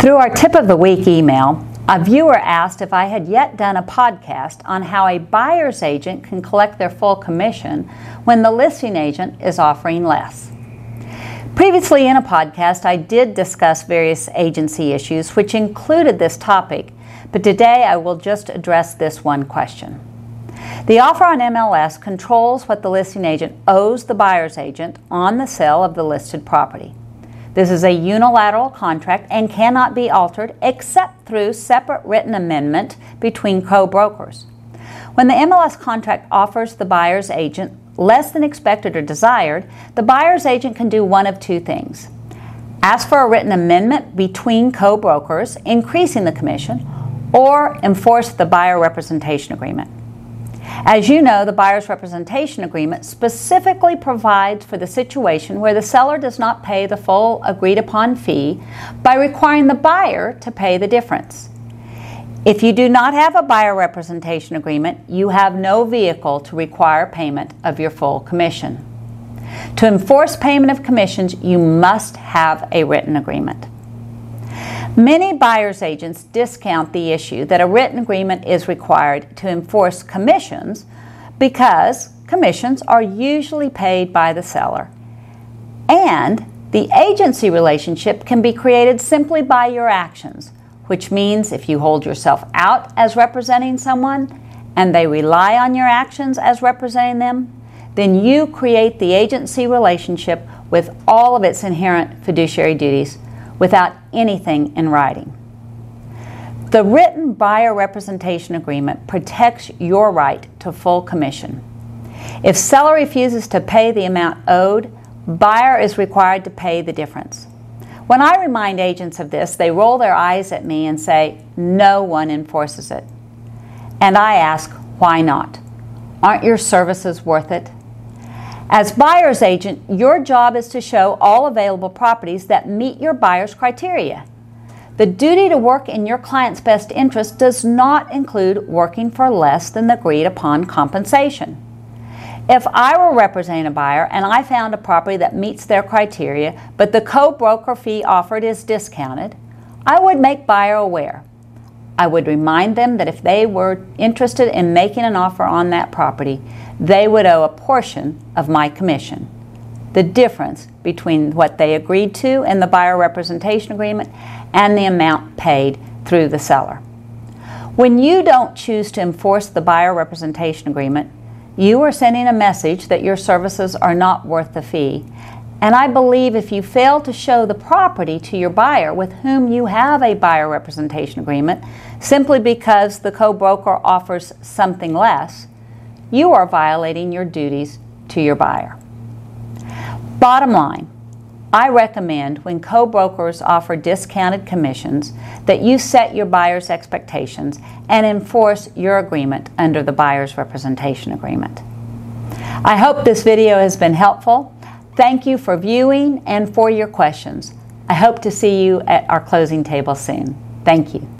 Through our tip of the week email, a viewer asked if I had yet done a podcast on how a buyer's agent can collect their full commission when the listing agent is offering less. Previously in a podcast, I did discuss various agency issues which included this topic, but today I will just address this one question. The offer on MLS controls what the listing agent owes the buyer's agent on the sale of the listed property. This is a unilateral contract and cannot be altered except through separate written amendment between co brokers. When the MLS contract offers the buyer's agent less than expected or desired, the buyer's agent can do one of two things ask for a written amendment between co brokers, increasing the commission, or enforce the buyer representation agreement. As you know, the buyer's representation agreement specifically provides for the situation where the seller does not pay the full agreed upon fee by requiring the buyer to pay the difference. If you do not have a buyer representation agreement, you have no vehicle to require payment of your full commission. To enforce payment of commissions, you must have a written agreement. Many buyer's agents discount the issue that a written agreement is required to enforce commissions because commissions are usually paid by the seller. And the agency relationship can be created simply by your actions, which means if you hold yourself out as representing someone and they rely on your actions as representing them, then you create the agency relationship with all of its inherent fiduciary duties without anything in writing. The written buyer representation agreement protects your right to full commission. If seller refuses to pay the amount owed, buyer is required to pay the difference. When I remind agents of this, they roll their eyes at me and say, No one enforces it. And I ask, Why not? Aren't your services worth it? As buyer's agent, your job is to show all available properties that meet your buyer's criteria. The duty to work in your client's best interest does not include working for less than the agreed upon compensation. If I were representing a buyer and I found a property that meets their criteria, but the co broker fee offered is discounted, I would make buyer aware. I would remind them that if they were interested in making an offer on that property, they would owe a portion of my commission. The difference between what they agreed to in the buyer representation agreement and the amount paid through the seller. When you don't choose to enforce the buyer representation agreement, you are sending a message that your services are not worth the fee and I believe if you fail to show the property to your buyer with whom you have a buyer representation agreement simply because the co broker offers something less, you are violating your duties to your buyer. Bottom line, I recommend when co brokers offer discounted commissions that you set your buyer's expectations and enforce your agreement under the buyer's representation agreement. I hope this video has been helpful. Thank you for viewing and for your questions. I hope to see you at our closing table soon. Thank you.